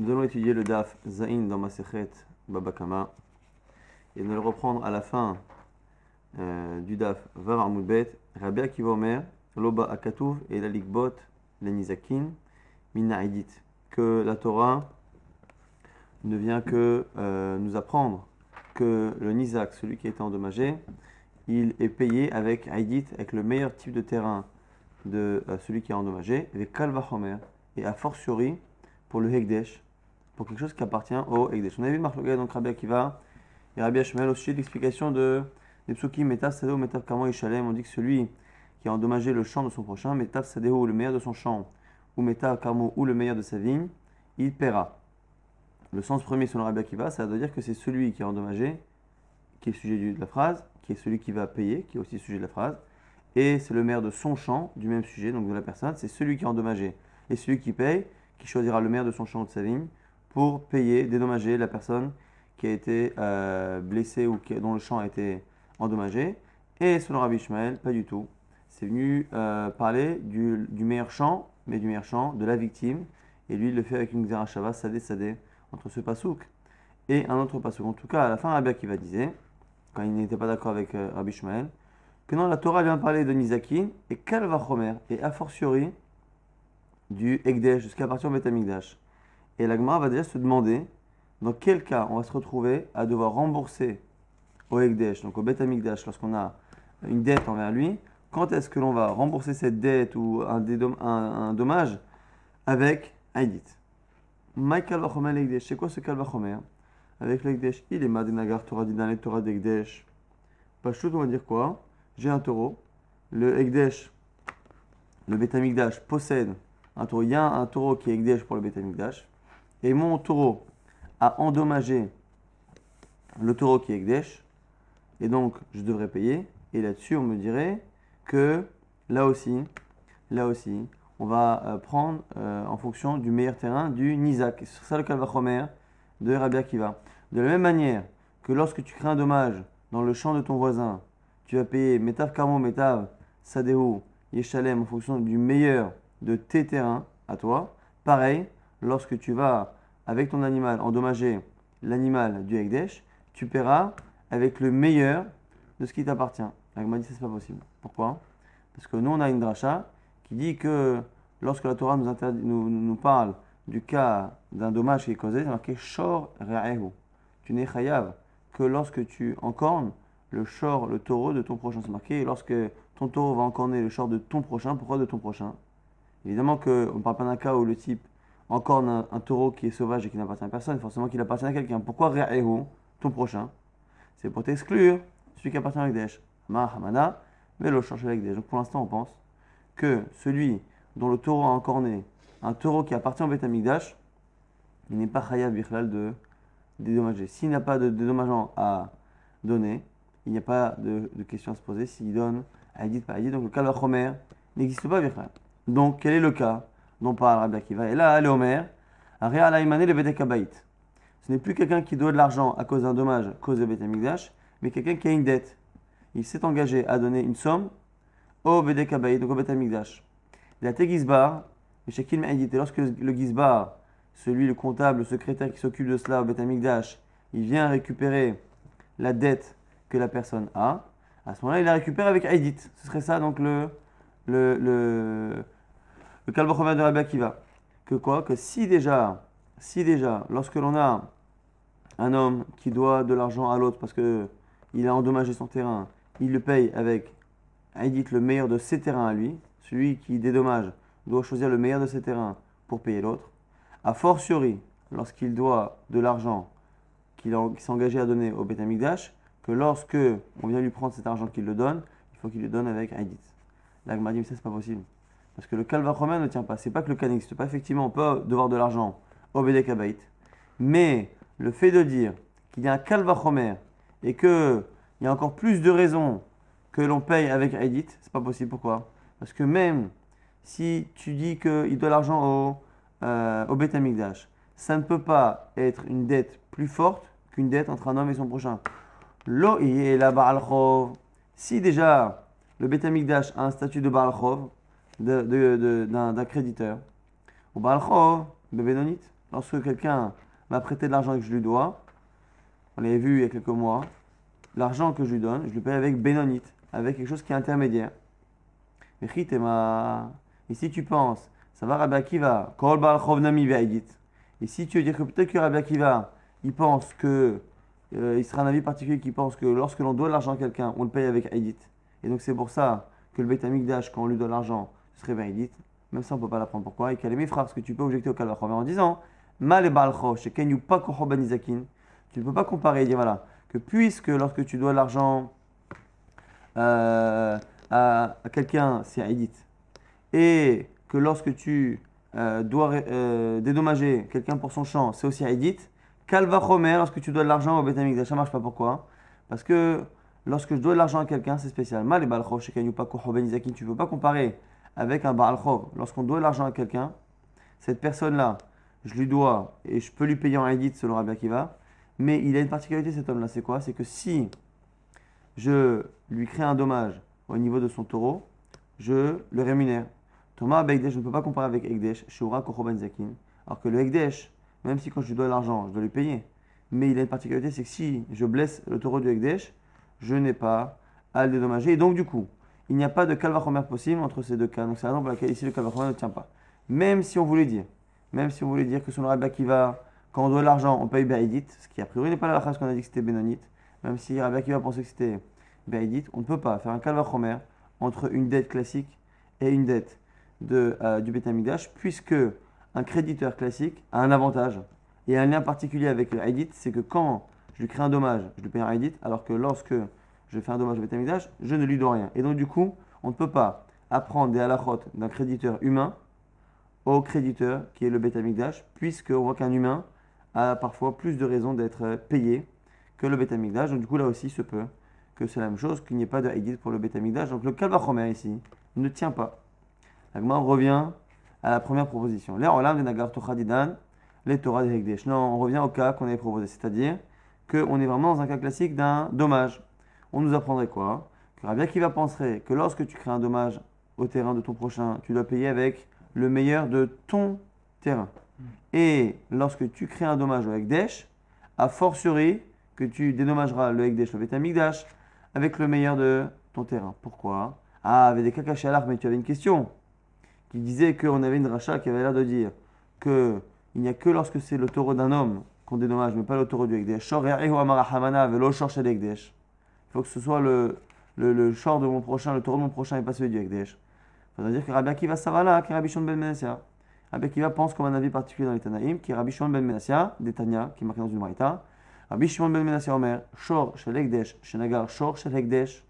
Nous allons étudier le Daf Zain dans Masechet Babakama et nous le reprendre à la fin euh, du Daf Amoudbet, Rabbi Akiva Omer, Loba Akatouv et la Likbot, Lenizakin, Minaïdit. Que la Torah ne vient que euh, nous apprendre que le Nizak, celui qui été endommagé, il est payé avec Aïdit, avec le meilleur type de terrain de euh, celui qui est endommagé, avec Kalvachomer, et a fortiori pour le Hekdesh, pour quelque chose qui appartient au Hekdesh. On a vu Marlogay, donc Rabbi Akiva, et Rabbi Hashemel aussi l'explication de des psukim, Metav Sadeo, Metav Kamo Ishalem. On dit que celui qui a endommagé le champ de son prochain, Metav Sadeo, le meilleur de son champ, ou Metav Kamo, ou le meilleur de sa vigne, il paiera. Le sens premier selon Rabbi Akiva, ça veut dire que c'est celui qui a endommagé, qui est sujet de la phrase, qui est celui qui va payer, qui est aussi sujet de la phrase, et c'est le maire de son champ, du même sujet, donc de la personne, c'est celui qui a endommagé. Et celui qui paye, qui choisira le maire de son champ ou de sa vigne, pour payer, dédommager la personne qui a été euh, blessée ou dont le champ a été endommagé. Et selon Rabbi Ishmael, pas du tout. C'est venu euh, parler du, meilleur champ, mais du meilleur champ de la victime. Et lui, il le fait avec une Xerashava, Sadé Sadé, entre ce pasouk et un autre pasouk. En tout cas, à la fin, Rabbi Akiva disait, quand il n'était pas d'accord avec euh, Rabbi Ishmael, que non, la Torah vient parler de Nizakin et Kalvachomer, et a fortiori du Ekdesh jusqu'à partir du Betamikdash. Et la Gemara va déjà se demander dans quel cas on va se retrouver à devoir rembourser au Ekdesh, donc au Betamikdash, lorsqu'on a une dette envers lui, quand est-ce que l'on va rembourser cette dette ou un, dommage avec Haïdit My Kalvachomer l'Ekdesh, c'est quoi ce Kalvachomer Avec l'Ekdesh, il est Madinagar Torah Didan Torah d'Ekdesh. On va dire quoi? J'ai un taureau, le Ekdesh, le Betamikdash possède un taureau. Il y a un taureau qui est Ekdesh pour le Betamikdash. Et mon taureau a endommagé le taureau qui est Ekdesh. Et donc, je devrais payer. Et là-dessus, on me dirait que là aussi, là aussi, on va euh, prendre euh, en fonction du meilleur terrain du Nizak. C'est ça le Kalvachomer de Rabbi Akiva. De la même manière que lorsque tu crées un dommage dans le champ de ton voisin, tu vas payer Metav Karmo, Metav Sadeo, Yeshalem en fonction du meilleur de tes terrains à toi. Pareil, lorsque tu vas avec ton animal endommager l'animal du Ekdesh, tu paieras avec le meilleur de ce qui t'appartient. m'a dit c'est pas possible. Pourquoi? Parce que nous on a une dracha qui dit que lorsque la Torah nous, nous, nous parle du cas d'un dommage qui est causé, c'est marqué Shor Re'ehu. Tu n'es chayav que lorsque tu encornes le chor, le taureau de ton prochain. C'est marqué, lorsque ton taureau va encorner le chor de ton prochain, pourquoi de ton prochain? Évidemment qu'on ne parle pas d'un cas où le type encorne un, taureau qui est sauvage et qui n'appartient à personne, forcément qu'il appartient à quelqu'un. Pourquoi Re'ehu, ton prochain? C'est pour t'exclure celui qui appartient à Ekdesh. Ma Hamana, mais le avec Ekdesh. Donc pour l'instant, on pense que celui dont le taureau a encorné un taureau qui appartient au Betamikdash, il n'est pas Chayav Bichlal de dédommager. S'il n'a pas de dédommagement à donner, il n'y a pas de, question à se poser s'il donne Aïdit par Aïdit. Donc le cas de Homer n'existe pas, Donc quel est le cas? Dont parle Rabbi Akiva Et là, Homer, le Ce n'est plus quelqu'un qui doit de l'argent à cause d'un dommage causé au Betamikdash, mais quelqu'un qui a une dette. Il s'est engagé à donner une somme au Bedekabaït, donc au Betamikdash. Il a Gizbar, et lorsque le Gizbar, celui, le comptable, le secrétaire qui s'occupe de cela au Betamikdash, il vient récupérer la dette que la personne a, à ce moment-là, il la récupère avec Aïdit. Ce serait ça, donc, le, le, le de Rabbi Akiva. Que quoi Que si déjà, si déjà, lorsque l'on a un homme qui doit de l'argent à l'autre parce que il a endommagé son terrain, il le paye avec Aïdit le meilleur de ses terrains à lui, celui qui dédommage doit choisir le meilleur de ses terrains pour payer l'autre. A fortiori, lorsqu'il doit de l'argent qu'il s'est engagé à donner au Betamikdash, que lorsque on vient lui prendre cet argent qu'il le donne, il faut qu'il le donne avec Aïdit. Dit, ça, c'est pas possible. Parce que le calva romain ne tient pas. C'est pas que le cas n'existe pas. Effectivement, on peut devoir de l'argent au Bédé Mais le fait de dire qu'il y a un calva romain et qu'il y a encore plus de raisons que l'on paye avec Aïdit, c'est pas possible. Pourquoi? Parce que même si tu dis qu'il doit l'argent au, euh, au ça ne peut pas être une dette plus forte qu'une dette entre un homme et son prochain. Lo la Baalchov. Si déjà le Betamikdash a un statut de Baalchov, d'un créditeur, au Baalchov, Bebenonit, lorsque quelqu'un m'a prêté de l'argent que je lui dois, on l'avait vu il y a quelques mois, l'argent que je lui donne, je le paye avec Bénonite, avec quelque chose qui est intermédiaire. Et si tu penses, ça va Rabbi Akiva, et si tu veux dire que peut-être que Rabbi Akiva, il pense que, euh, il sera un avis particulier qui pense que lorsque l'on doit l'argent à quelqu'un, on le paye avec Haïdit. Et donc c'est pour ça que le Beth Amikdash, quand on lui donne l'argent, serait Haïdit. Même ça, on ne peut pas l'apprendre. Pourquoi Et qu'elle est parce que tu peux objecter au Kalvachomer en disant Mal et et Tu ne peux pas comparer et dire voilà, que puisque lorsque tu dois l'argent euh, à, quelqu'un, c'est Haïdit. Et que lorsque tu euh, dois euh, dédommager quelqu'un pour son champ, c'est aussi Haïdit. Kalva Chomer, lorsque tu dois de l'argent au Betamik ça marche pas pourquoi? Parce que lorsque je dois de l'argent à quelqu'un, c'est spécial. Mal et Balchov, tu ne peux pas comparer avec un Balchov. Lorsqu'on doit l'argent à quelqu'un, cette personne-là, je lui dois et je peux lui payer en Haïdit selon Rabbi Akiva. Mais il a une particularité cet homme-là, c'est quoi? C'est que si je lui crée un dommage au niveau de son taureau, je le rémunère. Thomas Begdesh, je ne peux pas comparer avec Egdesh, Shura Ben Zakin. Alors que le Egdesh, même si quand je lui dois l'argent, je dois lui payer. Mais il a une particularité, c'est que si je blesse le taureau du Egdesh, je n'ai pas à le dédommager. Et donc, du coup, il n'y a pas de calvachomer possible entre ces deux cas. Donc, c'est la raison pour laquelle ici le calvachomer ne tient pas. Même si on voulait dire, même si on voulait dire que le Rabbi Akiva, quand on doit l'argent, on paye Baïdit, ce qui a priori n'est pas la phrase qu'on a dit que c'était Bénonite, même si Rabbi Akiva pensait que c'était Baïdit, on ne peut pas faire un calvachomer entre une dette classique et une dette de, euh, du Betamigdash, puisque un créditeur classique a un avantage et un lien particulier avec le Haïdit, c'est que quand je lui crée un dommage, je lui paye un Haïdit, alors que lorsque je fais un dommage au Betamigdash, je ne lui dois rien. Et donc du coup, on ne peut pas apprendre des halachot d'un créditeur humain au créditeur qui est le Betamigdash, puisque on voit qu'un humain a parfois plus de raisons d'être payé que le Betamigdash. Donc du coup, là aussi, se peut que c'est la même chose, qu'il n'y ait pas de Haïdit pour le Betamigdash. Donc le Kalvachomer ici ne tient pas. on revient à la première proposition. Les olam de Nagar Tochadidan, les Torah de Hekdesh. Non, on revient au cas qu'on avait proposé, c'est-à-dire qu'on est vraiment dans un cas classique d'un dommage. On nous apprendrait quoi Que Rabbi Akiva penserait que lorsque tu crées un dommage au terrain de ton prochain, tu dois payer avec le meilleur de ton terrain. Et lorsque tu crées un dommage au Hekdesh, a fortiori que tu dédommageras le Hekdesh, le Betamikdash, avec le meilleur de ton terrain. Pourquoi? Ah, avec des caca à mais tu avais une question qui disait qu'on avait une rachat qui avait l'air de dire que il n'y a que lorsque c'est le taureau d'un homme qu'on dédommage, mais pas le taureau du Ekdesh. Il faut que ce soit le, le, le de mon prochain, le taureau de mon prochain et pas celui du Ekdesh. Ça veut dire que Rabbi Akiva Savala, qui est Rabbi Shon ben Menassia. Rabbi Akiva pense comme un avis particulier dans les Tanaïm, qui est Rabbi Shon ben Menassia, des Tanya, qui est marqué dans une Maïta. Rabbi Shimon ben Menassia Omer, Shor shel Ekdesh, Shenagar, Shor shel Ekdesh,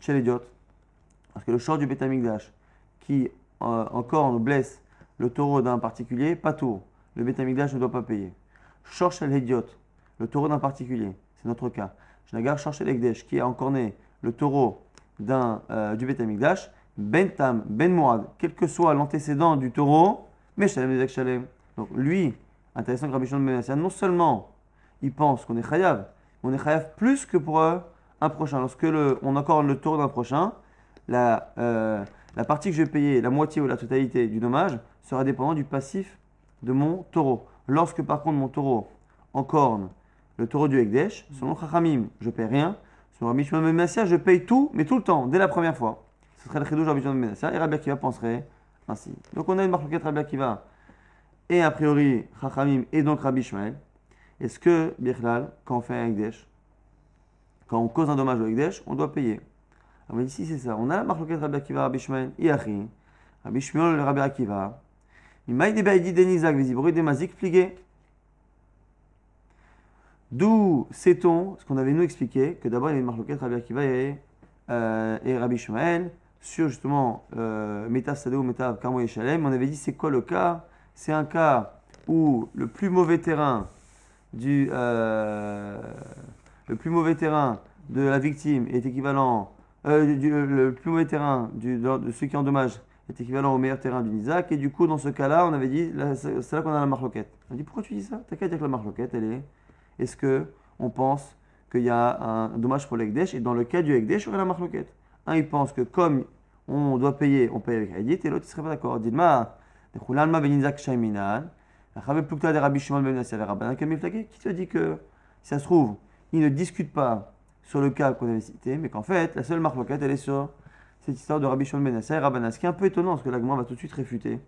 chez l'idiot. Parce que le short du Betamikdash, qui euh, encore nous blesse le taureau d'un particulier, pas tout. Le Betamikdash ne doit pas payer. Shor shel Hediot, le taureau d'un particulier, c'est notre cas. Shenagar, Shor shel Ekdesh, qui a encore né le taureau d'un, euh, du Betamikdash, Ben Tam, Ben Mourad, quel que soit l'antécédent du taureau, mais Shalem Shalem. Donc lui, intéressant que Rabbi Shimon ben non seulement il pense qu'on est chayav. On est chayav plus que pour euh, un prochain. Lorsque le, on accorde le tour d'un prochain, la, euh, la partie que je vais payer, la moitié ou la totalité du dommage, sera dépendant du passif de mon taureau. Lorsque par contre mon taureau encorne le taureau du Ekdesh, selon Chachamim, je ne paye rien. Selon Rabbi Shimon ben je paye tout, mais tout le temps, dès la première fois. Ce serait le chidouj Rabbi Shimon ben et Rabbi Akiva penserait ainsi. Donc on a une marque Rabbi Akiva et a priori Chachamim et donc Rabbi Shmuel. Est-ce que, Birlal, quand on fait un Ekdesh, quand on cause un dommage au Ekdesh, on doit payer? Mais ici, c'est ça. On a la marque Rabbi Akiva, Rabbi Shmuel, Iachi, Rabbi Shmuel, Rabbi Akiva. Il m'a dit, dit, Denizak, Vizibri, Demazik, pligué. D'où sait-on, ce qu'on avait nous expliqué, que d'abord il y a une marque Rabbi Akiva et, euh, Rabbi Shmuel sur justement euh, Meta Sadeo, Meta Kamo et. On avait dit c'est quoi le cas? C'est un cas où le plus mauvais terrain du, euh, le plus mauvais terrain de la victime est équivalent, euh, le plus mauvais terrain de, ceux qui endommagent est équivalent au meilleur terrain du Isaac. Et du coup, dans ce cas-là, on avait dit, c'est là qu'on a la marloquette. On dit, pourquoi tu dis ça? T'as qu'à dire que la marloquette, elle est. Est-ce que on pense qu'il y a un dommage pour l'Ekdesh? Et dans le cas du Ekdesh, on aurait la marloquette. Un, il pense que comme on doit payer, on paye avec Haïdit, et l'autre, il serait pas d'accord. Dit, ma, ben Rabbi Plukta de Rabbi Shimon ben Rabbanan qui te dit que, si ça se trouve, il ne discute pas sur le cas qu'on avait cité, mais qu'en fait, la seule locale, elle est sur cette histoire de Rabbi Shimon ben et Rabbanan. Ce qui est un peu étonnant, parce que l'agma va tout de suite réfuter.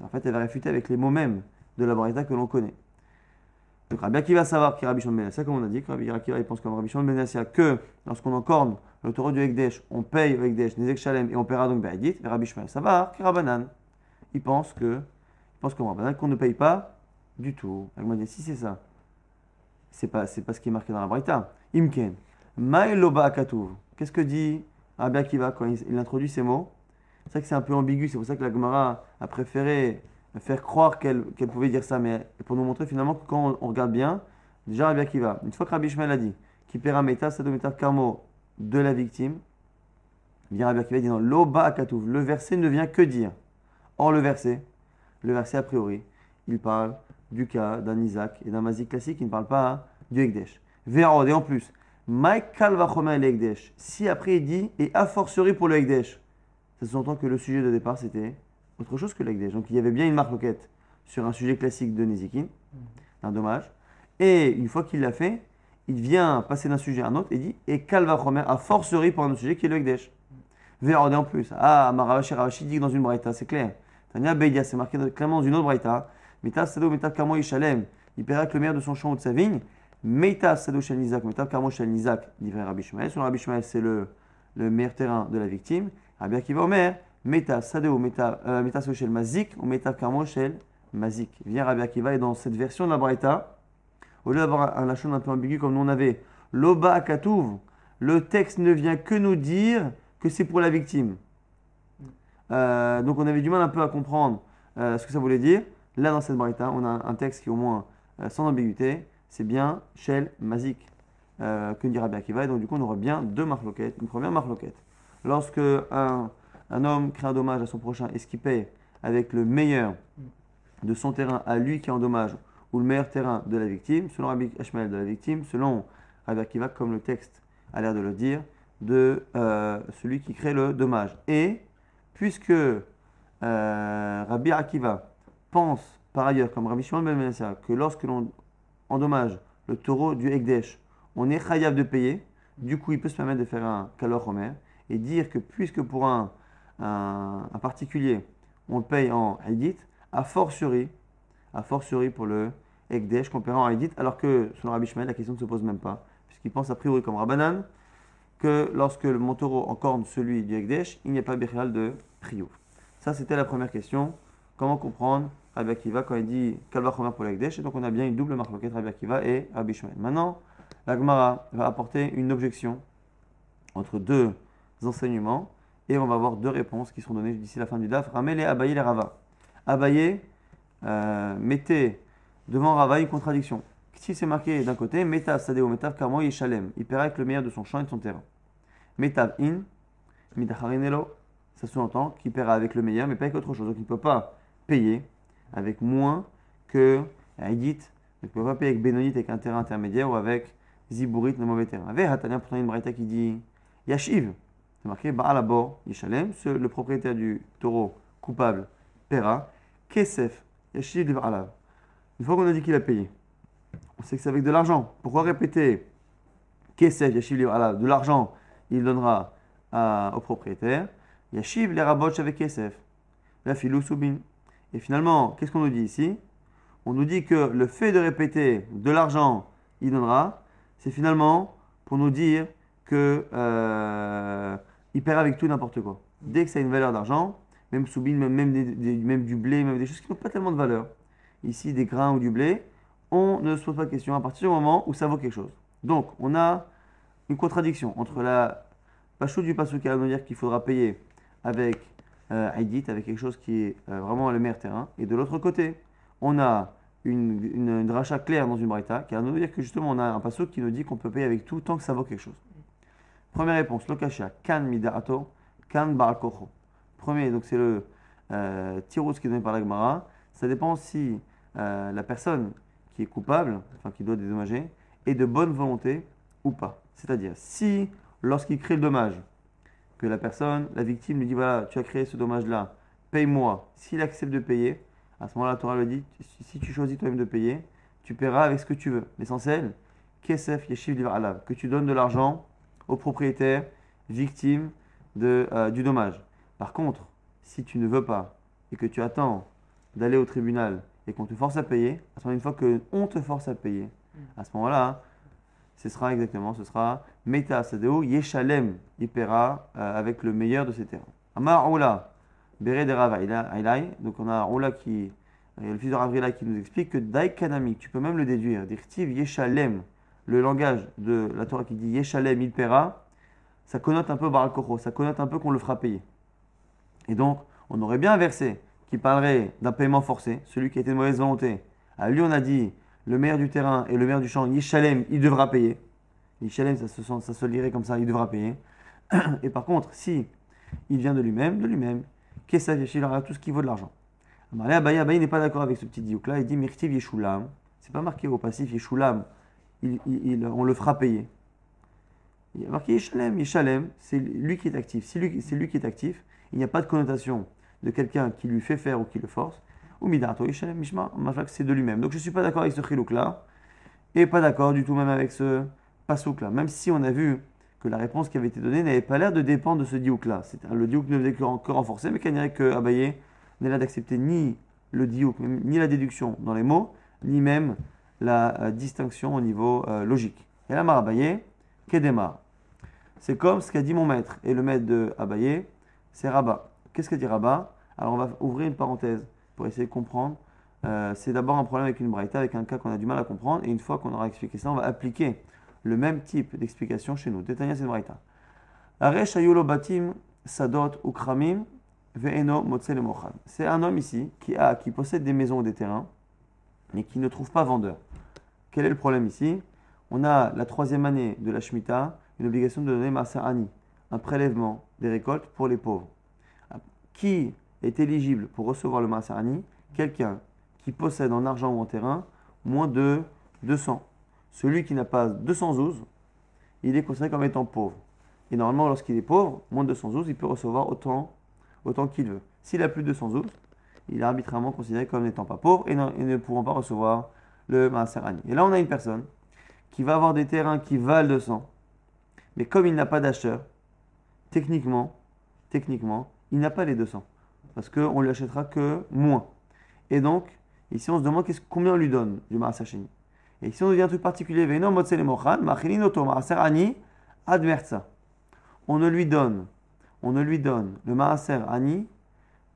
En fait, elle va réfuter avec les mots mêmes de la Braïta que l'on connaît. Donc Rabbi Akiva savoir qui Rabbi ben Yossef, comme on a dit, que Rabbi Akiva il pense comme Rabbi Shimon ben Yossef que lorsqu'on encorne le taureau du Ekdesh, on paye au Ekdesh, Nezek Shalem, et on paiera donc Be'adit, et Rabbi Shimon savoir qui Rabbanan. Il pense que, il pense comme Rabbanan qu'on ne paye pas du tout. Elle m'a dit, si c'est ça, c'est pas, c'est pas ce qui est marqué dans la Braïta. Imken, Maïloba Akatuv. Qu'est-ce que dit Rabbi Akiva quand il, il introduit ces mots? C'est vrai que c'est un peu ambigu, c'est pour ça que la Gemara a préféré faire croire qu'elle, pouvait dire ça, mais pour nous montrer finalement que quand on, regarde bien, déjà Rabbi Akiva, une fois que Rabbi Shmuel a dit, qui Meta, Sadometa, Karmo de la victime, vient Rabbi Akiva dit non, Loba Akatuv. Le verset ne vient que dire. Or, le verset, le verset a priori, il parle du cas d'un Isaac et d'un Mazik classique, il ne parle pas du Ekdesh. Vérod, et en plus, Mike Kalvachomer le Ekdesh. Si après il dit, et a fortiori pour le Ekdesh, ça s'entend que le sujet de départ c'était autre chose que l'Ekdesh. Donc il y avait bien une marque loquette sur un sujet classique de Nezikin, un dommage. Et une fois qu'il l'a fait, il vient passer d'un sujet à un autre et dit, et Kalvachomer a fortiori pour un autre sujet qui est le Ekdesh. Vérod, et en plus, ah, Maravashi Ravashi dit dans une braïta, c'est clair. Tania Beidia, c'est marqué clairement dans une autre braïta. Metav Sado, Metav Karmo Ishalem. Il paiera que le maire de son champ ou de sa vigne. Metav Sado Shel Nizak, Metav Karmo Shel Nizak, livré Rabbi Shmael. Selon Rabbi Shmael, c'est le, le meilleur terrain de la victime. Rabbi Akiva Omer, Metav Sado, Metav euh, Sado Shel Mazik, ou Metav Karmo Shel Mazik. Vient Rabbi Akiva et dans cette version de la braïta, au lieu d'avoir un lachon un peu ambigu comme nous on avait, Loba Akatuv, le texte ne vient que nous dire que c'est pour la victime. Euh, donc on avait du mal un peu à comprendre euh, ce que ça voulait dire. Là, dans cette barita, on a un texte qui est au moins sans ambiguïté. C'est bien Shel Mazik que dit Rabbi Akiva. Et donc du coup, on aura bien deux marloquettes. Une première marloquette. Lorsque un, un homme crée un dommage à son prochain et ce qu'il paye avec le meilleur de son terrain à lui qui est ou le meilleur terrain de la victime, selon Rabbi Ashmael de la victime, selon Rabbi Akiva, comme le texte a l'air de le dire, de euh, celui qui crée le dommage. Et puisque euh, Rabbi Akiva pense par ailleurs, comme Rabbi Shimon ben que lorsque l'on endommage le taureau du Ekdesh, on est chayav de payer, du coup il peut se permettre de faire un kalor omer et dire que puisque pour un, un, particulier on le paye en Haïdit, a fortiori, a fortiori pour le Ekdesh paiera en Haïdit, alors que selon Rabbi la question ne se pose même pas, puisqu'il pense a priori comme Rabbanan, que lorsque le taureau encorne celui du Ekdesh, il n'y a pas Bechal de Priou. Ça, c'était la première question. Comment comprendre Rabbi Akiva quand il dit Kalva Chomer pour l'Ekdesh Et donc, on a bien une double marque Rabbi Akiva et Rabbi. Maintenant, la Gemara va apporter une objection entre deux enseignements et on va avoir deux réponses qui seront données d'ici la fin du DAF. Ramel et Abaye les Rava. Abaye euh, mettez devant Rava une contradiction. Si c'est marqué d'un côté, Metav Sadeo, Metav Karmo Yeshalem, il paiera avec le meilleur de son champ et de son terrain. Metav In, Midacharinelo, ça sous-entend qu'il paiera avec le meilleur, mais pas avec autre chose. Donc il ne peut pas payer avec moins que Haïdit, il ne peut pas payer avec Benonit avec un terrain intermédiaire ou avec Zibourit, le mauvais terrain. Avec Hatania, pourtant une braïta qui dit Yashiv, c'est marqué Baalabor Yeshalem, le propriétaire du taureau coupable paiera. Kesef, Yashiv de Baalav. Une fois qu'on a dit qu'il a payé, on sait que c'est avec de l'argent. Pourquoi répéter Kesef, Yashiv de Baalav, de l'argent, il donnera au propriétaire. Yashiv les avec Kesef. La filou soubin. Et finalement, qu'est-ce qu'on nous dit ici? On nous dit que le fait de répéter de l'argent, il donnera, c'est finalement pour nous dire que euh, il paiera avec tout n'importe quoi. Dès que ça a une valeur d'argent, même soubine, même, même, du blé, même des choses qui n'ont pas tellement de valeur. Ici, des grains ou du blé, on ne se pose pas de question à partir du moment où ça vaut quelque chose. Donc, on a une contradiction entre la pachou du pasuk qui va nous dire qu'il faudra payer avec euh, avec quelque chose qui est euh, vraiment le meilleur terrain. Et de l'autre côté, on a une, une, rachat claire dans une braïta qui va nous dire que justement on a un pasuk qui nous dit qu'on peut payer avec tout tant que ça vaut quelque chose. Première réponse, lokasha, kan midarato, kan baal kocho. Premier, donc c'est le euh, tirous qui est donné par la Gemara. Ça dépend si euh, la personne qui est coupable, enfin qui doit dédommager, est de bonne volonté ou pas. C'est-à-dire, si lorsqu'il crée le dommage, que la personne, la victime lui dit voilà, tu as créé ce dommage-là, paye-moi. S'il accepte de payer, À ce moment-là, Torah le dit si tu choisis toi-même de payer, tu paieras avec ce que tu veux. L'essentiel, Kesef Yeshiv Alav, que tu donnes de l'argent au propriétaire victime de, euh, du dommage. Par contre, si tu ne veux pas et que tu attends d'aller au tribunal et qu'on te force à payer, à ce moment, une fois qu'on te force à payer, à ce moment-là, ce sera exactement, ce sera Meta Sadeo Yeshalem, il paiera euh, avec le meilleur de ses terrains. Amar Oula, Bere de Rava, donc on a Oula qui, le fils de Ravrila qui nous explique que Daikanami, tu peux même le déduire, Dirtiv Yeshalem, le langage de la Torah qui dit Yeshalem, il paiera, ça connote un peu Baral ça connote un peu qu'on le fera payer. Et donc, on aurait bien un verset qui parlerait d'un paiement forcé, celui qui a été de mauvaise volonté. À lui, on a dit le maire du terrain et le maire du champ, Yishalem, il devra payer. Yishalem, ça se, ça se lirait comme ça, il devra payer. Et par contre, si il vient de lui-même, de lui-même, qu'est-ce que il aura tout ce qui vaut de l'argent. Abaye, Abaye n'est pas d'accord avec ce petit diouk-là, il dit Mirtiv Yeshulam. C'est pas marqué au passif Yeshulam, on le fera payer. Il y a marqué Yishalem, Yishalem, c'est lui qui est actif. C'est lui, qui est actif, il n'y a pas de connotation de quelqu'un qui lui fait faire ou qui le force ou midato Yishalem Mishma, c'est de lui-même. Donc je ne suis pas d'accord avec ce chilouk-là, et pas d'accord du tout même avec ce pasouk-là. Même si on a vu que la réponse qui avait été donnée n'avait pas l'air de dépendre de ce diouk-là. Le diouk ne faisait que, renforcer, mais qu'il dirait que Abaye n'est là d'accepter ni le diouk, ni la déduction dans les mots, ni même la euh, distinction au niveau euh, logique. Et là, Abaye, Kedema. C'est comme ce qu'a dit mon maître. Et le maître de Abaye, c'est Rabat. Qu'est-ce qu'a dit Rabat? Alors on va ouvrir une parenthèse pour essayer de comprendre. Euh, c'est d'abord un problème avec une braïta, avec un cas qu'on a du mal à comprendre, et une fois qu'on aura expliqué ça, on va appliquer le même type d'explication chez nous. Détaillez c'est une braïta. batim sadot ukramim ve'eno C'est un homme ici qui, a, qui possède des maisons ou des terrains, mais qui ne trouve pas vendeur. Quel est le problème ici? On a la troisième année de la Shemitah, une obligation de donner Masa Ani, un prélèvement des récoltes pour les pauvres. Qui est éligible pour recevoir le Masarani quelqu'un qui possède en argent ou en terrain moins de 200. Celui qui n'a pas 200 zouz, il est considéré comme étant pauvre. Et normalement, lorsqu'il est pauvre, moins de 200 zouz, il peut recevoir autant, autant qu'il veut. S'il a plus de 200 zouz, il est arbitrairement considéré comme n'étant pas pauvre et, ne pouvant pas recevoir le Maserani. Et là, on a une personne qui va avoir des terrains qui valent 200, mais comme il n'a pas d'acheteur, techniquement, techniquement, il n'a pas les 200 parce qu'on ne lui achètera que moins. Et donc, ici on se demande combien on lui donne du Maasacheni. Et ici on devient un truc particulier. On ne lui donne, on ne lui donne le Maaser Ani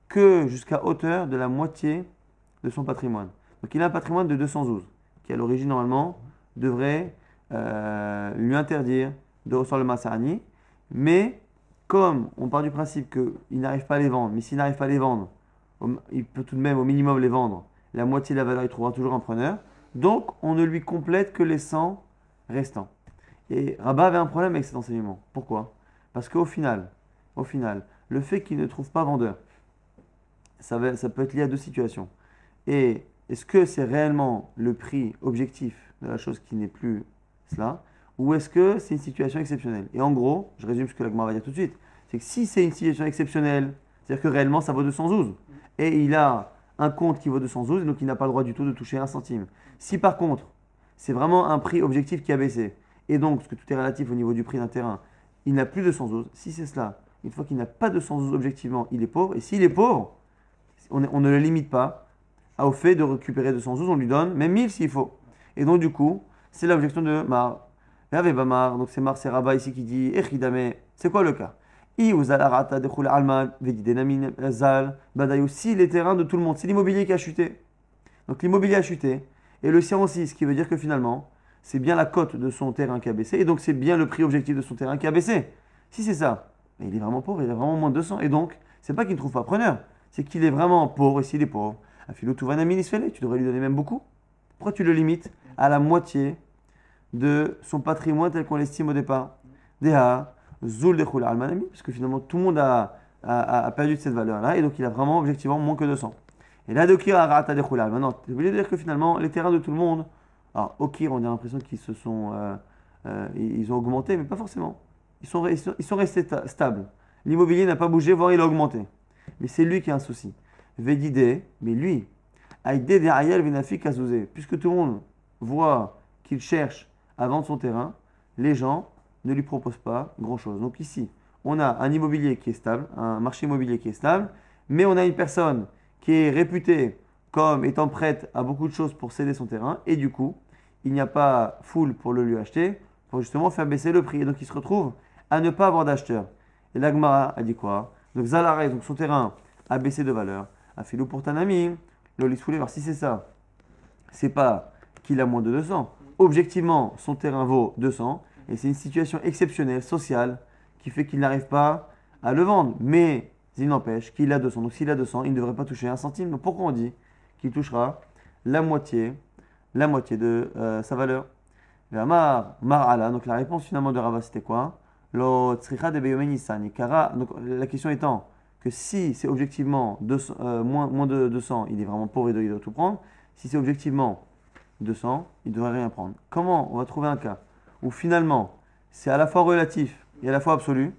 que jusqu'à hauteur de la moitié de son patrimoine. Donc il a un patrimoine de 212, qui à l'origine normalement devrait euh, lui interdire de recevoir le Maaser Ani, mais comme on part du principe qu'il n'arrive pas à les vendre, mais s'il n'arrive pas à les vendre, il peut tout de même au minimum les vendre, la moitié de la valeur, il trouvera toujours un preneur. Donc, on ne lui complète que les 100 restants. Et Rabat avait un problème avec cet enseignement. Pourquoi? Parce qu'au final, au final, le fait qu'il ne trouve pas vendeur, ça, peut être lié à deux situations. Et est-ce que c'est réellement le prix objectif de la chose qui n'est plus cela ou est-ce que c'est une situation exceptionnelle? Et en gros, je résume ce que l'Agma va dire tout de suite, c'est que si c'est une situation exceptionnelle, c'est-à-dire que réellement ça vaut 212, et il a un compte qui vaut 212, donc il n'a pas le droit du tout de toucher un centime. Si par contre, c'est vraiment un prix objectif qui a baissé, et donc, parce que tout est relatif au niveau du prix d'un terrain, il n'a plus de 212, si c'est cela, une fois qu'il n'a pas de 212 objectivement, il est pauvre, et s'il est pauvre, on, ne le limite pas au fait de récupérer 212, on lui donne même 1000 s'il faut. Et donc du coup, c'est l'objection de Mar Bamar, donc c'est Mar, c'est ici qui dit Echidame, c'est quoi le cas? Si les terrains de tout le monde, c'est l'immobilier qui a chuté. Donc l'immobilier a chuté, et le sien aussi, ce qui veut dire que finalement, c'est bien la cote de son terrain qui a baissé, et donc c'est bien le prix objectif de son terrain qui a baissé. Si c'est ça, il est vraiment pauvre, il a vraiment moins de 200, et donc, c'est pas qu'il ne trouve pas preneur, c'est qu'il est vraiment pauvre, et s'il est pauvre, tu devrais lui donner même beaucoup. Pourquoi tu le limites à la moitié de son patrimoine tel qu'on l'estime au départ? Deha, Zul de Almanami, parce que finalement tout le monde a, a, perdu cette valeur-là, et donc il a vraiment objectivement moins que 200. Et là, Dokir a rata de Maintenant, tu veux dire que finalement les terrains de tout le monde, alors Okir, on a l'impression qu'ils se sont, euh, euh, ils ont augmenté, mais pas forcément. Ils sont, ils sont restés stables. L'immobilier n'a pas bougé, voire il a augmenté. Mais c'est lui qui a un souci. Védidé, mais lui, Aïdé de Ayel Venafi Kazouzé. Puisque tout le monde voit qu'il cherche à vendre son terrain, les gens ne lui proposent pas grand-chose. Donc ici, on a un immobilier qui est stable, un marché immobilier qui est stable, mais on a une personne qui est réputée comme étant prête à beaucoup de choses pour céder son terrain, et du coup, il n'y a pas foule pour le lui acheter, pour justement faire baisser le prix. Et donc il se retrouve à ne pas avoir d'acheteur. Et l'Agmara a dit quoi? Donc Zalare, donc son terrain a baissé de valeur. A filou pour Tanami, Lolis voir si c'est ça, c'est pas qu'il a moins de 200. Objectivement, son terrain vaut 200, et c'est une situation exceptionnelle, sociale, qui fait qu'il n'arrive pas à le vendre. Mais il n'empêche qu'il a 200. Donc s'il a 200, il ne devrait pas toucher un centime. Donc pourquoi on dit qu'il touchera la moitié, la moitié de euh, sa valeur? Mar'ala. Donc la réponse finalement de Rava c'était quoi? Donc la question étant que si c'est objectivement euh, moins, de 200, il est vraiment pauvre et il doit tout prendre. Si c'est objectivement 200, il ne devrait rien prendre. Comment on va trouver un cas où finalement c'est à la fois relatif et à la fois absolu?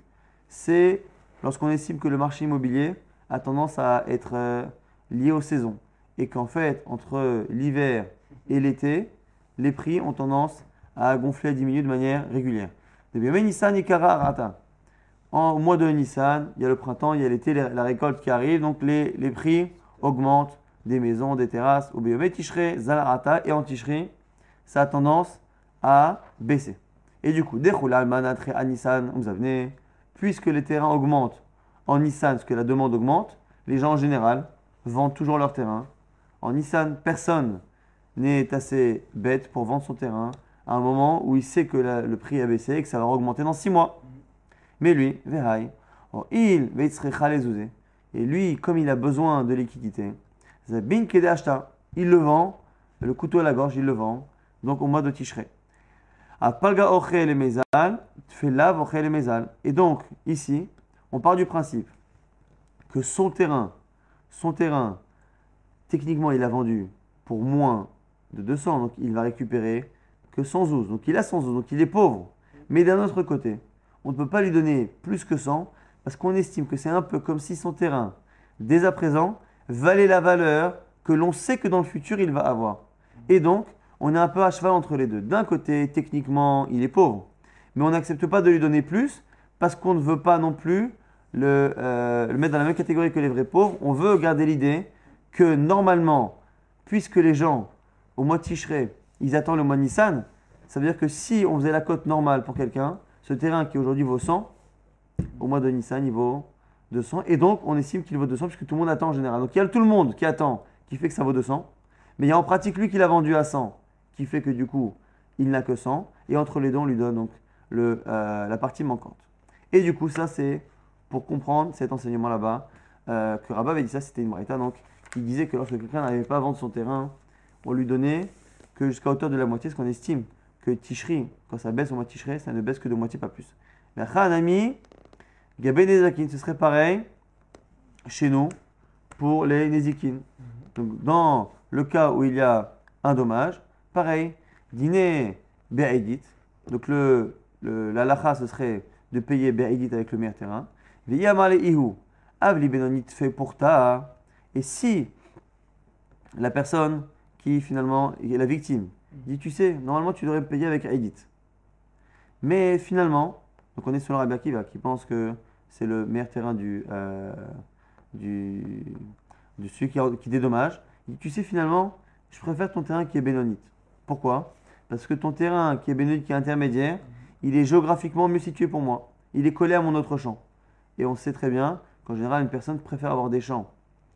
C'est lorsqu'on estime que le marché immobilier a tendance à être euh, lié aux saisons et qu'en fait, entre l'hiver et l'été, les prix ont tendance à gonfler, à diminuer de manière régulière. En, au mois de Nissan, il y a le printemps, il y a l'été, la récolte qui arrive, donc les, les prix augmentent des maisons, des terrasses. Au Zalarata, et en Tishri, ça a tendance à baisser. Et du coup, à Nissan, puisque les terrains augmentent en Nissan, parce que la demande augmente, les gens en général vendent toujours leur terrain. En Nissan, personne n'est assez bête pour vendre son terrain à un moment où il sait que le prix a baissé et que ça va augmenter dans 6 mois. Mais lui, oh, il et lui, comme il a besoin de liquidité, il le vend, le couteau à la gorge, il le vend, donc au mois de Tishrei. Et donc, ici, on part du principe que son terrain, son terrain, techniquement, il a vendu pour moins de 200, donc il va récupérer que 100 zouz. Donc il a 100 zouz, donc il est pauvre. Mais d'un autre côté, on ne peut pas lui donner plus que 100 parce qu'on estime que c'est un peu comme si son terrain, dès à présent, valait la valeur que l'on sait que dans le futur il va avoir. Et donc, on est un peu à cheval entre les deux. D'un côté, techniquement, il est pauvre, mais on n'accepte pas de lui donner plus parce qu'on ne veut pas non plus le, euh, mettre dans la même catégorie que les vrais pauvres. On veut garder l'idée que normalement, puisque les gens, au mois de ils attendent le mois de Nissan, ça veut dire que si on faisait la cote normale pour quelqu'un, ce terrain qui aujourd'hui vaut 100, au mois de Nissan, il vaut 200. Et donc, on estime qu'il vaut 200 puisque tout le monde attend en général. Donc, il y a tout le monde qui attend, qui fait que ça vaut 200. Mais il y a en pratique lui qui l'a vendu à 100, qui fait que du coup, il n'a que 100. Et entre les deux, on lui donne donc le, euh, la partie manquante. Et du coup, ça, c'est pour comprendre cet enseignement là-bas, euh, que Rabat avait dit ça, c'était une braïta. Donc, il disait que lorsque quelqu'un n'arrivait pas à vendre son terrain, on lui donnait que jusqu'à hauteur de la moitié, ce qu'on estime que Tishri, quand ça baisse au mois de Tishri, ça ne baisse que de moitié, pas plus. Mais Hanami, Gabé Nezakin, ce serait pareil chez nous pour les Nezikin. Donc, dans le cas où il y a un dommage, pareil, dîner Be'aidit, donc le, le, la lacha, ce serait de payer Be'aidit avec le meilleur terrain. Ihu, Avli Benonit fait pour ta. Et si la personne qui finalement est la victime. dit Tu sais, normalement tu devrais me payer avec Aïdit. Mais finalement, donc on est sur le Rabbi Akiva qui pense que c'est le meilleur terrain du, euh, du, de celui qui, qui dédommage. Il dit Tu sais, finalement, je préfère ton terrain qui est bénonite. Pourquoi? Parce que ton terrain qui est bénonite, qui est intermédiaire, il est géographiquement mieux situé pour moi. Il est collé à mon autre champ. Et on sait très bien qu'en général, une personne préfère avoir des champs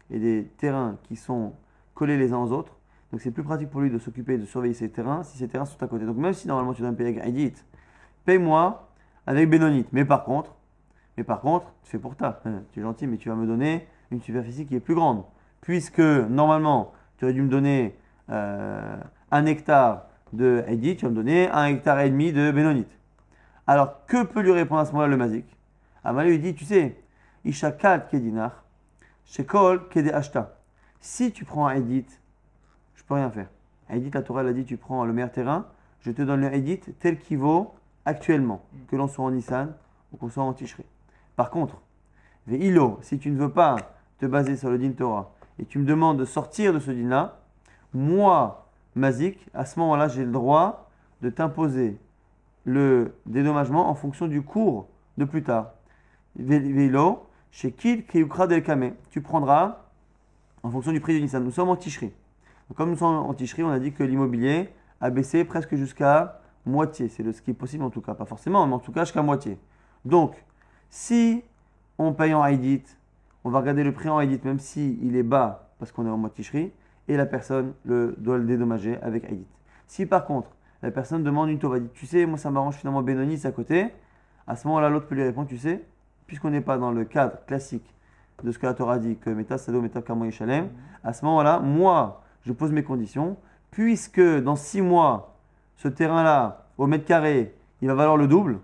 et des terrains qui sont collés les uns aux autres donc c'est plus pratique pour lui de s'occuper de surveiller ses terrains si ses terrains sont à côté. Donc même si normalement tu dois me payer avec Aïdit, paye-moi avec Bénonite. Mais par contre, mais par contre, tu fais pour ta. Tu es gentil, mais tu vas me donner une superficie qui est plus grande. Puisque normalement, tu aurais dû me donner euh, un hectare de Aïdit, tu vas me donner un hectare et demi de Bénonite. Alors que peut lui répondre à ce moment-là le Mazik? Amalé lui dit, tu sais, Ishakat Kedinar, Shekol Kede Ashta. Si tu prends un Aïdit rien faire. Edith, la Torah, elle a dit tu prends le meilleur terrain, je te donne le Edith tel qu'il vaut actuellement, que l'on soit en Nissan ou qu'on soit en Tishri. Par contre, Ve'ilo, si tu ne veux pas te baser sur le din Torah et tu me demandes de sortir de ce din-là, moi, Mazik, à ce moment-là, j'ai le droit de t'imposer le dédommagement en fonction du cours de plus tard. Vélo, chez Kil Kiyukra Del Kame. Tu prendras en fonction du prix du Nissan. Nous sommes en ticherie. Comme nous sommes en ticherie, on a dit que l'immobilier a baissé presque jusqu'à moitié. C'est ce qui est possible en tout cas. Pas forcément, mais en tout cas jusqu'à moitié. Donc, si on paye en Haïdit, on va regarder le prix en Haïdit, même s'il il est bas parce qu'on est en moitié ticherie, et la personne doit le dédommager avec Haïdit. Si par contre, la personne demande une tova, dit Tu sais, moi ça m'arrange finalement Benonis à côté, à ce moment-là, l'autre peut lui répondre Tu sais, puisqu'on n'est pas dans le cadre classique de ce que la Torah dit, que Meta Sado, Meta Kamo à ce moment-là, moi, je pose mes conditions, puisque dans six mois, ce terrain-là, au mètre carré, il va valoir le double.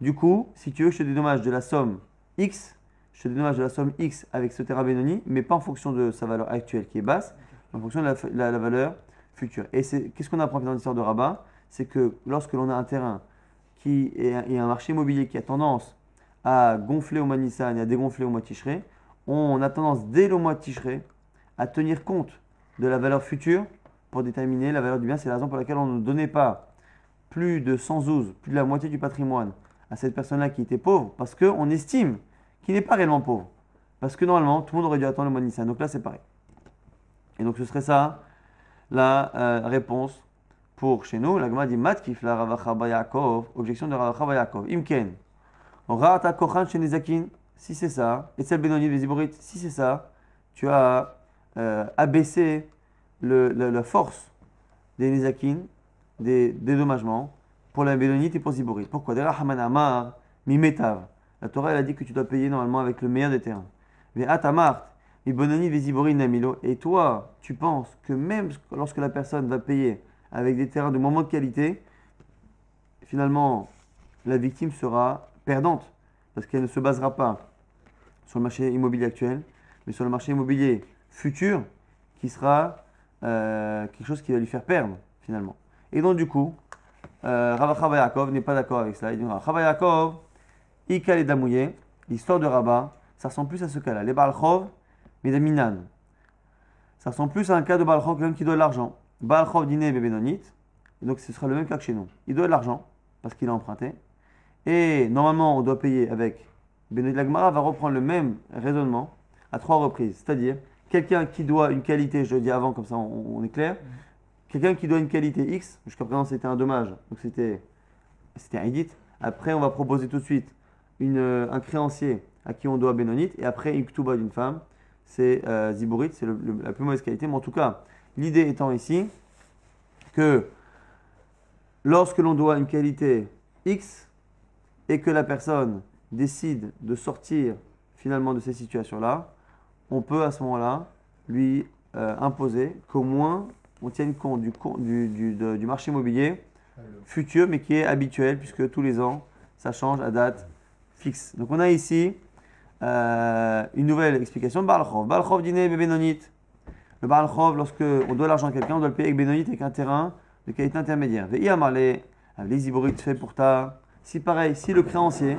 Du coup, si tu veux, je te dédommage de la somme X, je te dédommage de la somme X avec ce terrain Benoni, mais pas en fonction de sa valeur actuelle qui est basse, mais en fonction de la, valeur future. Et qu'est-ce qu'on apprend dans l'histoire de Rabat? C'est que lorsque l'on a un terrain qui est, un marché immobilier qui a tendance à gonfler au mois et à dégonfler au mois de on a tendance dès le mois de à tenir compte de la valeur future pour déterminer la valeur du bien. C'est la raison pour laquelle on ne donnait pas plus de 112, plus de la moitié du patrimoine à cette personne-là qui était pauvre, parce qu'on estime qu'il n'est pas réellement pauvre. Parce que normalement, tout le monde aurait dû attendre le mois de Nissan. Donc là, c'est pareil. Et donc, ce serait ça la euh, réponse pour chez nous. La Gemara dit Matkif la Ravacha Bayakov, objection de Ravacha Bayakov. Imken. Rata Kochan chez Nezakin, si c'est ça. Et celle Benoni des si c'est ça. Tu as euh, abaissé la force des Nezakin, des dédommagements, pour la Bénonite et pour Ziborit. Pourquoi? Mimetav. La Torah elle a dit que tu dois payer normalement avec le meilleur des terrains. Mais Atamart. Et toi, tu penses que même lorsque la personne va payer avec des terrains de moment de qualité, finalement, la victime sera perdante parce qu'elle ne se basera pas sur le marché immobilier actuel, mais sur le marché immobilier futur qui sera euh, quelque chose qui va lui faire perdre finalement. Et donc du coup, euh, Rabba Yaakov n'est pas d'accord avec cela. Il dit Rabba Yaakov, Ikal et Damouye, l'histoire de Rabba, ça ressemble plus à ce cas-là. Les Balchov, mais des Minan. Ça ressemble plus à un cas de Balchov, quelqu'un qui doit de l'argent. Balchov dîner Bénonit, et donc ce sera le même cas que chez nous. Il doit de l'argent, parce qu'il a emprunté. Et normalement, on doit payer avec. Bénonit Lagmara va reprendre le même raisonnement à trois reprises. C'est-à-dire, quelqu'un qui doit une qualité, je le dis avant, comme ça on, est clair. Quelqu'un qui doit une qualité X, jusqu'à présent c'était un dommage, donc c'était un edit. Après, on va proposer tout de suite une, un créancier à qui on doit Bénonite, et après une ktuba d'une femme, c'est euh, c'est la plus mauvaise qualité. Mais en tout cas, l'idée étant ici que lorsque l'on doit une qualité X et que la personne décide de sortir finalement de ces situations-là, on peut à ce moment-là lui euh, imposer qu'au moins on tienne compte du, du, du, marché immobilier futur, mais qui est habituel, puisque tous les ans, ça change à date fixe. Donc on a ici euh, une nouvelle explication. Balchov. Balchov dîner Bénonite. Le Balchov, lorsque on doit l'argent à quelqu'un, on doit le payer avec Bénonite avec un terrain de qualité intermédiaire. Ve'iyamale, les fait pour ta. Si pareil, si le créancier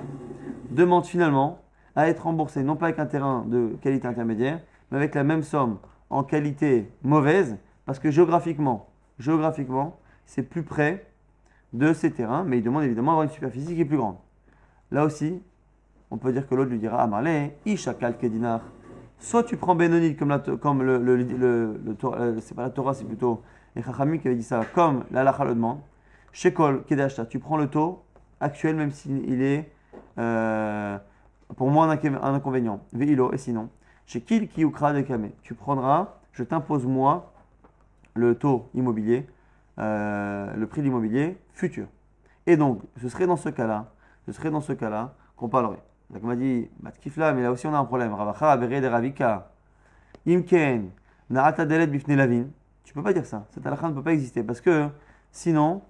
demande finalement à être remboursé, non pas avec un terrain de qualité intermédiaire, mais avec la même somme en qualité mauvaise, parce que géographiquement, géographiquement, c'est plus près de ces terrains, mais il demande évidemment d'avoir une superficie qui est plus grande. Là aussi, on peut dire que l'autre lui dira Amarle, Ishakal Kedinar. Soit tu prends Benonite comme, la, comme le, le, le, euh, c'est pas la Torah, c'est plutôt les qui avaient dit ça, comme la le demande. Shekol Kedashta, tu prends le taux actuel même s'il est euh, pour moi un, inconvénient. Veilo, et sinon. Shekil Kiukra Dekame, tu prendras, je t'impose moi le taux immobilier, euh, le prix de l'immobilier futur. Et donc, ce serait dans ce cas-là, ce serait dans ce cas-là qu'on parlerait. Donc on m'a dit, Matkifla, mais là aussi on a un problème. Ravacha, Abere de Ravika. Imken, Naata Delet Lavin. Tu peux pas dire ça. Cette halakha ne peut pas exister parce que sinon,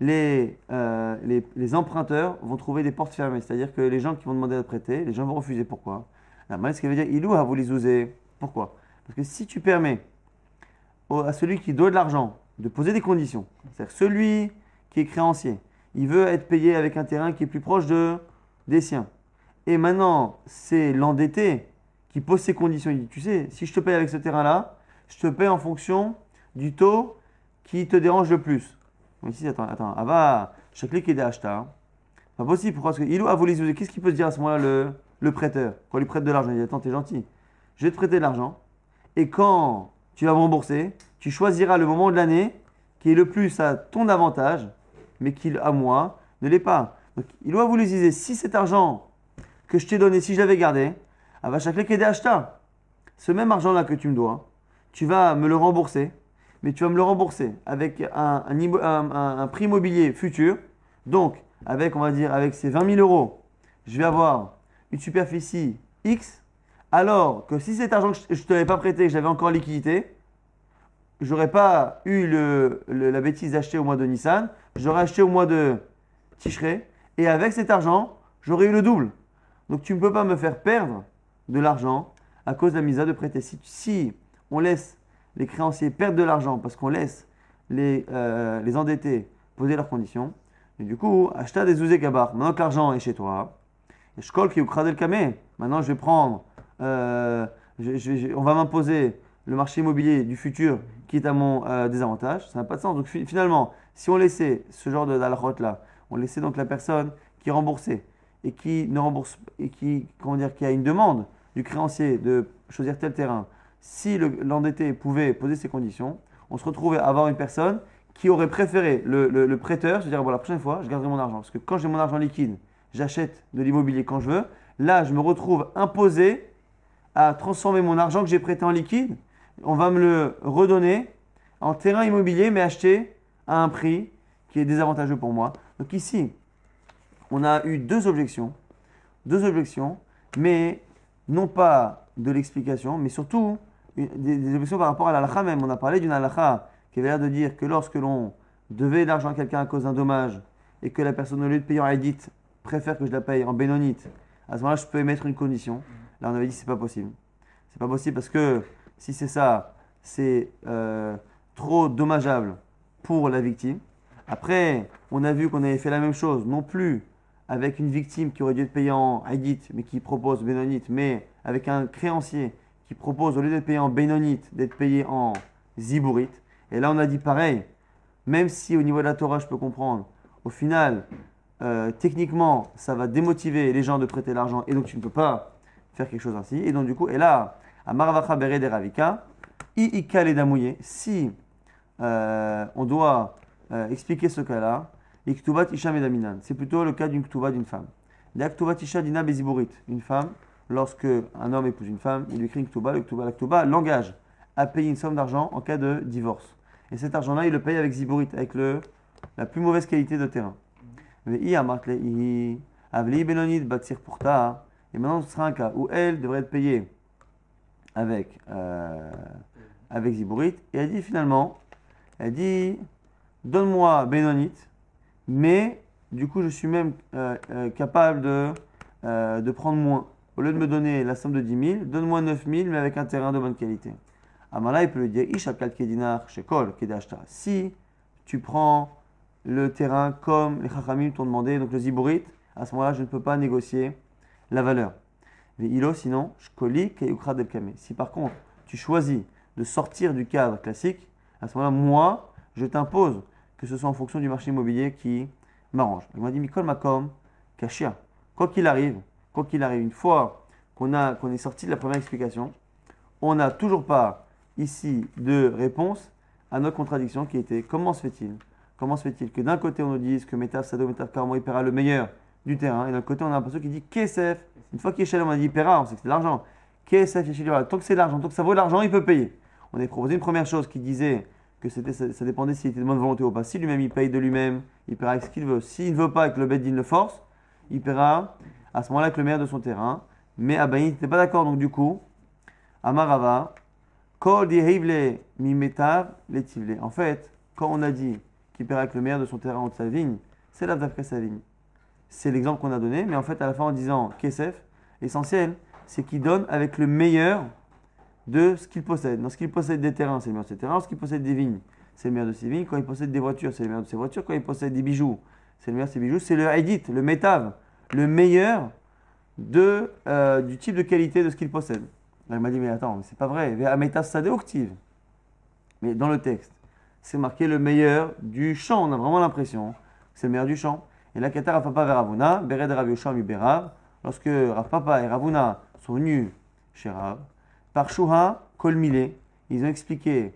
les, euh, les, les, emprunteurs vont trouver des portes fermées. C'est-à-dire que les gens qui vont demander à prêter, les gens vont refuser. Pourquoi? La ce qui veut dire, Ilou a voulu zouzer. Pourquoi? Parce que si tu permets à celui qui doit de l'argent de poser des conditions, c'est-à-dire celui qui est créancier, il veut être payé avec un terrain qui est plus proche de, des siens. Et maintenant, c'est l'endetté qui pose ces conditions. Il dit, tu sais, si je te paye avec ce terrain-là, je te paye en fonction du taux qui te dérange le plus. Ici, attends, attends. Ava, chaque qui est des achats. Pas possible. Pourquoi? Parce que il a voulu Qu'est-ce qu'il peut se dire à ce moment-là, le, le prêteur? Quand il lui prête de l'argent, il dit Attends, t'es gentil. Je vais te prêter de l'argent. Et quand tu vas me rembourser, tu choisiras le moment de l'année qui est le plus à ton avantage, mais qui, à moi, ne l'est pas. Donc, il doit vous dire si cet argent que je t'ai donné, si je l'avais gardé, à chaque qui est des achats, ce même argent-là que tu me dois, tu vas me le rembourser, mais tu vas me le rembourser avec un, prix immobilier futur. Donc, avec, on va dire, avec ces 20 000 euros, je vais avoir une superficie X, alors que si cet argent que je ne te l'avais pas prêté, j'avais encore en liquidité, j'aurais pas eu la bêtise d'acheter au mois de Nissan, j'aurais acheté au mois de Tishré, et avec cet argent, j'aurais eu le double. Donc tu ne peux pas me faire perdre de l'argent à cause de la misa de prêter. Si, on laisse les créanciers perdre de l'argent parce qu'on laisse les, euh, les endettés poser leurs conditions, et du coup, acheter des ouzé gabar. Maintenant que l'argent est chez toi, et je colle qui le camé. Maintenant, je vais prendre, euh, on va m'imposer le marché immobilier du futur qui est à mon euh, désavantage. Ça n'a pas de sens. Donc finalement, si on laissait ce genre de là, on laissait donc la personne qui remboursait et qui ne rembourse et qui, comment dire, qui a une demande du créancier de choisir tel terrain, si l'endetté pouvait poser ces conditions, on se retrouvait à avoir une personne qui aurait préféré le, prêteur se dire bon la prochaine fois je garderai mon argent. Parce que quand j'ai mon argent liquide j'achète de l'immobilier quand je veux. Là je me retrouve imposé à transformer mon argent que j'ai prêté en liquide. On va me le redonner en terrain immobilier mais acheté à un prix qui est désavantageux pour moi. Donc ici on a eu deux objections, deux objections, mais non pas de l'explication, mais surtout des, objections par rapport à l'alakha même. On a parlé d'une alakha qui avait l'air de dire que lorsque l'on devait l'argent à quelqu'un à cause d'un dommage et que la personne au lieu de payer en Haïdit préfère que je la paye en bénonite, à ce moment-là je peux émettre une condition. Là on avait dit c'est pas possible. C'est pas possible parce que si c'est ça, c'est euh, trop dommageable pour la victime. Après, on a vu qu'on avait fait la même chose, non plus avec une victime qui aurait dû être payée en Haïdit, mais qui propose Bénonite, mais avec un créancier qui propose, au lieu d'être payé en Bénonite, d'être payé en Zibourite. Et là, on a dit pareil, même si au niveau de la Torah, je peux comprendre, au final, euh, techniquement, ça va démotiver les gens de prêter l'argent, et donc tu ne peux pas faire quelque chose ainsi. Et donc, du coup, et là, à Maravacha Bere Ravika, i et si euh, on doit euh, expliquer ce cas-là, Isha Medaminan. C'est plutôt le cas d'une Ktuva d'une femme. La Isha Dina Beziburit. Une femme, lorsque un homme épouse une femme, il lui écrit une Ktuba. Le la Ktuba l'engage à payer une somme d'argent en cas de divorce. Et cet argent-là, il le paye avec Ziburit, avec le, la plus mauvaise qualité de terrain. Et maintenant, ce sera un cas où elle devrait être payée avec, euh. Et elle dit finalement, elle dit, donne-moi Benonite mais du coup, je suis même euh, euh, capable euh, de prendre moins. Au lieu de me donner la somme de 10 000, donne-moi 9 000, mais avec un terrain de bonne qualité. Amala, il peut lui dire Ishakal Kedinar Shekol Kedashta. Si tu prends le terrain comme les Chachamim t'ont demandé, donc le Ziburit, à ce moment-là, je ne peux pas négocier la valeur. Mais ilo, sinon, Shkoli Keyukra Delkame. Si par contre, tu choisis de sortir du cadre classique, à ce moment-là, moi, je t'impose que ce soit en fonction du marché immobilier qui m'arrange. Il m'a dit Mikol Makom, Kashia. Quoi qu'il arrive, quoi qu'il arrive, une fois qu'on est sorti de la première explication, on n'a toujours pas ici de réponse à notre contradiction qui était comment se fait-il? Comment se fait-il que d'un côté on nous dise que Metav Sado, Metav Karmo, il paiera le meilleur du terrain, et d'un côté on a un personne qui dit KSF. Une fois qu'il est chez on a dit il paiera, on sait que c'est l'argent. KSF, tant que c'est l'argent, tant que ça vaut l'argent, il peut payer. On a proposé une première chose qui disait que c'était, ça, dépendait s'il était de bonne volonté ou pas. Si lui-même il paye de lui-même, il paiera avec ce qu'il veut. S'il ne veut pas que le Beddin le force, il paiera à ce moment-là avec le maire de son terrain. Mais Abaïn n'était pas d'accord, donc du coup, Amarava, Kol letivle. En fait, quand on a dit qu'il paiera avec le maire de son terrain ou de sa vigne, c'est là d'après sa vigne. C'est l'exemple qu'on a donné, mais en fait, à la fin, en disant Kesef, l'essentiel, c'est qu'il donne avec le meilleur de ce qu'il possède. Dans ce qu'il possède des terrains, c'est le meilleur de ses terrains. Dans ce qu'il possède des vignes, c'est le meilleur de ses vignes. Quand il possède des voitures, c'est le meilleur de ses voitures. Quand il possède des bijoux, c'est le meilleur de ses bijoux. C'est le Haïdit, le Métav, le meilleur de, euh, du type de qualité de ce qu'il possède. il m'a dit, mais attends, c'est pas vrai. Mais dans le texte, c'est marqué le meilleur du champ. On a vraiment l'impression que c'est le meilleur du champ. Et là, Kata Rafapa Veravuna, Bered Rav Yoshua Berav, lorsque Rafapa et Ravuna sont venus chez Rav, par Shuha, Kol ils ont expliqué,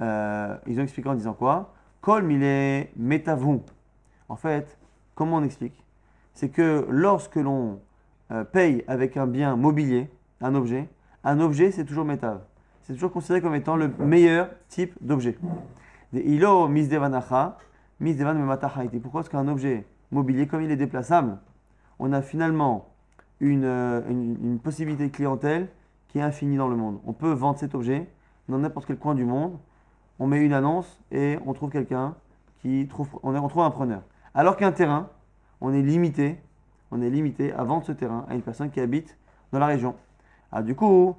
euh, ils ont expliqué en disant quoi? Kol Mile Metavou. En fait, comment on explique? C'est que lorsque l'on euh, paye avec un bien mobilier, un objet, un objet c'est toujours métav. C'est toujours considéré comme étant le meilleur type d'objet. Ilo misdevanacha, misdevan Pourquoi? Parce qu'un objet mobilier, comme il est déplaçable, on a finalement une, euh, une, une, possibilité de clientèle qui est infinie dans le monde. On peut vendre cet objet dans n'importe quel coin du monde. On met une annonce et on trouve quelqu'un qui trouve, on trouve un preneur. Alors qu'un terrain, on est limité, on est limité à vendre ce terrain à une personne qui habite dans la région. Ah, du coup,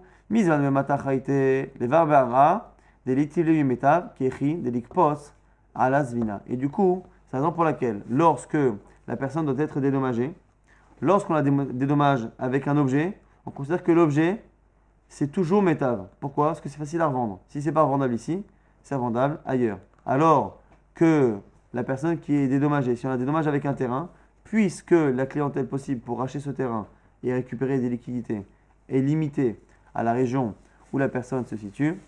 à la Zvina. Et du coup, c'est la raison pour laquelle, lorsque la personne doit être dédommagée, lorsqu'on la dédommage avec un objet, on considère que l'objet, c'est toujours métav. Pourquoi? Parce que c'est facile à revendre. Si c'est pas vendable ici, c'est vendable ailleurs. Alors que la personne qui est dédommagée, si on la dédommage avec un terrain, puisque la clientèle possible pour racheter ce terrain et récupérer des liquidités est limitée à la région où la personne se situe,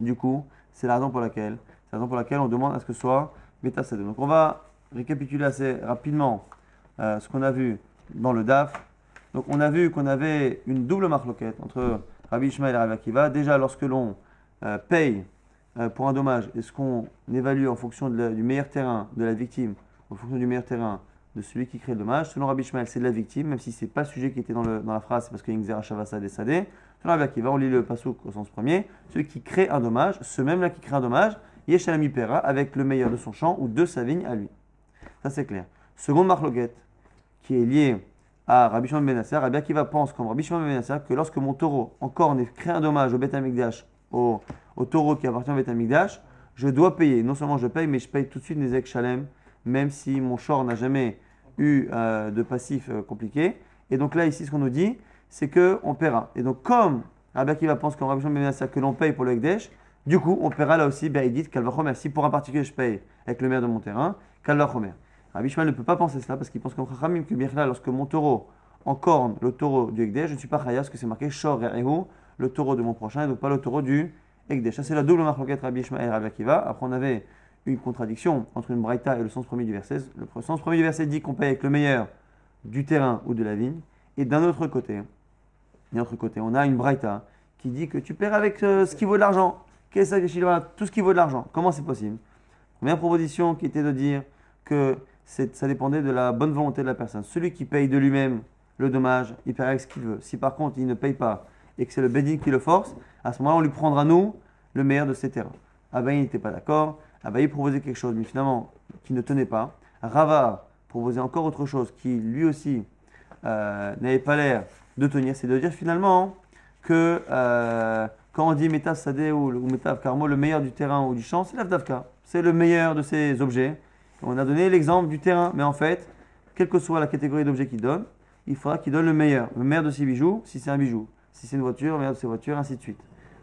du coup, c'est la raison pour laquelle, c'est pour laquelle on demande à ce que ce soit bêta Donc on va récapituler assez rapidement euh, ce qu'on a vu dans le DAF. Donc on a vu qu'on avait une double marloquette entre Rabbi Ishmael et Rabbi Akiva. Déjà lorsque l'on euh, paye euh, pour un dommage, est-ce qu'on évalue en fonction du meilleur terrain de la victime, en fonction du meilleur terrain de celui qui crée le dommage. Selon Rabbi Ishmael, c'est de la victime, même si ce n'est pas le sujet qui était dans, le, dans la phrase, c'est parce qu'il y a une Xera décédé. Selon Rabbi Akiva, on lit le pasouk au sens premier, celui qui crée un dommage, ce même-là qui crée un dommage, Yeshalami Pera, avec le meilleur de son champ ou de sa vigne à lui. Ça c'est clair. Seconde marloquette, qui est liée à Rabbi Shimon Ben Rabbi Akiva pense comme Rabbi Shimon Ben que lorsque mon taureau encore crée un dommage au Beth au, au taureau qui appartient au Beth je dois payer. Non seulement je paye, mais je paye tout de suite des Shalem même si mon short n'a jamais eu euh, de passif euh, compliqué. Et donc là, ici, ce qu'on nous dit, c'est qu'on paiera. Et donc, comme Rabbi Akiva pense Rabbi que l'on paye pour le Ekdesh, du coup, on paiera là aussi, Baïdit, Kalvachomer. Si pour un particulier, je paye avec le maire de mon terrain, Kalvachomer. Rabbi Shmuel ne peut pas penser cela parce qu'il pense qu'en Chachamim, que là, lorsque mon taureau encorne le taureau du Ekdesh, je ne suis pas Chaya, parce que c'est marqué Shor Ehu, le taureau de mon prochain, et donc pas le taureau du Ekdesh. Ça, c'est la double marque Rabbi Shmuel et Rabbi Akiva. Après, on avait une contradiction entre une braïta et le sens premier du verset. Le sens premier du verset dit qu'on paye avec le meilleur du terrain ou de la vigne. Et d'un autre côté, d'un autre côté, on a une braïta qui dit que tu perds avec euh, ce qui vaut de l'argent. Qu'est-ce que Tout ce qui vaut de l'argent. Comment c'est possible? Première proposition qui était de dire que ça dépendait de la bonne volonté de la personne. Celui qui paye de lui-même le dommage, il paye avec ce qu'il veut. Si par contre il ne paye pas et que c'est le Bédin qui le force, à ce moment-là, on lui prendra nous le meilleur de ses terrains. Ah ben il n'était pas d'accord. Abaye proposait quelque chose, mais finalement, qui ne tenait pas. Rava proposait encore autre chose, qui lui aussi euh, n'avait pas l'air de tenir. C'est de dire finalement que euh, quand on dit Metav Sadeh ou, ou Karmo, le meilleur du terrain ou du champ, c'est l'Avdavka. C'est le meilleur de ces objets. On a donné l'exemple du terrain, mais en fait, quelle que soit la catégorie d'objets qu'il donne, il faudra qu'il donne le meilleur. Le meilleur de ses bijoux, si c'est un bijou. Si c'est une voiture, le meilleur de ses voitures, ainsi de suite.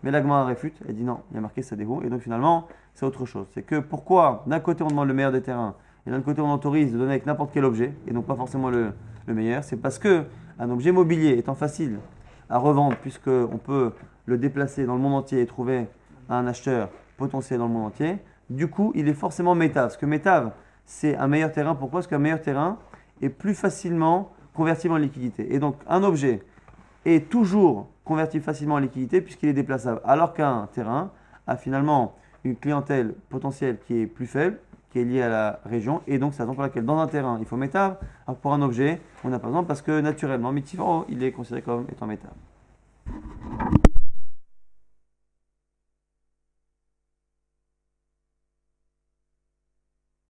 Mais l'agma réfute, elle dit non, il y a marqué Sadého, et donc finalement, c'est autre chose. C'est que pourquoi d'un côté on demande le meilleur des terrains et d'un côté on autorise de donner avec n'importe quel objet et non pas forcément le, meilleur, c'est parce que un objet mobilier étant facile à revendre puisqu'on peut le déplacer dans le monde entier et trouver un acheteur potentiel dans le monde entier, du coup il est forcément métave. Parce que métave, c'est un meilleur terrain. Pourquoi? Parce qu'un meilleur terrain est plus facilement convertible en liquidité. Et donc un objet est toujours convertible facilement en liquidité puisqu'il est déplaçable. Alors qu'un terrain a finalement une clientèle potentielle qui est plus faible, qui est liée à la région, et donc c'est la raison pour laquelle dans un terrain il faut métal, pour un objet on n'a pas besoin parce que naturellement, Mitivaro, il est considéré comme étant métal.